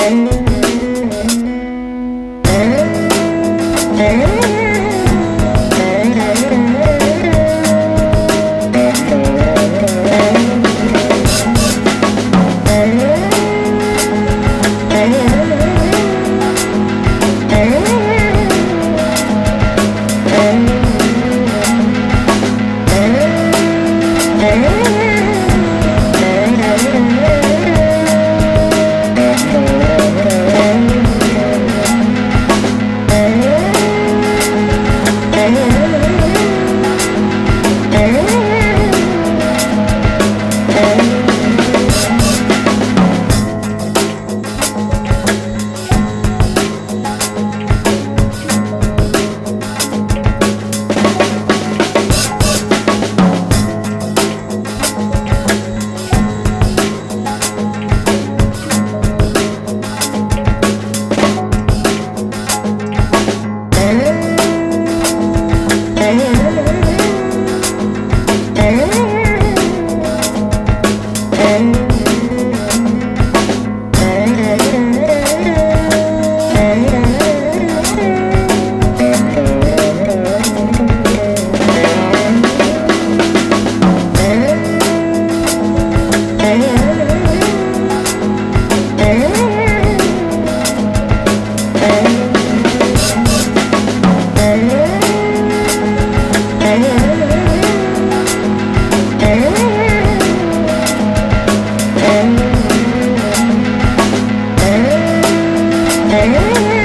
Yeah. Hey.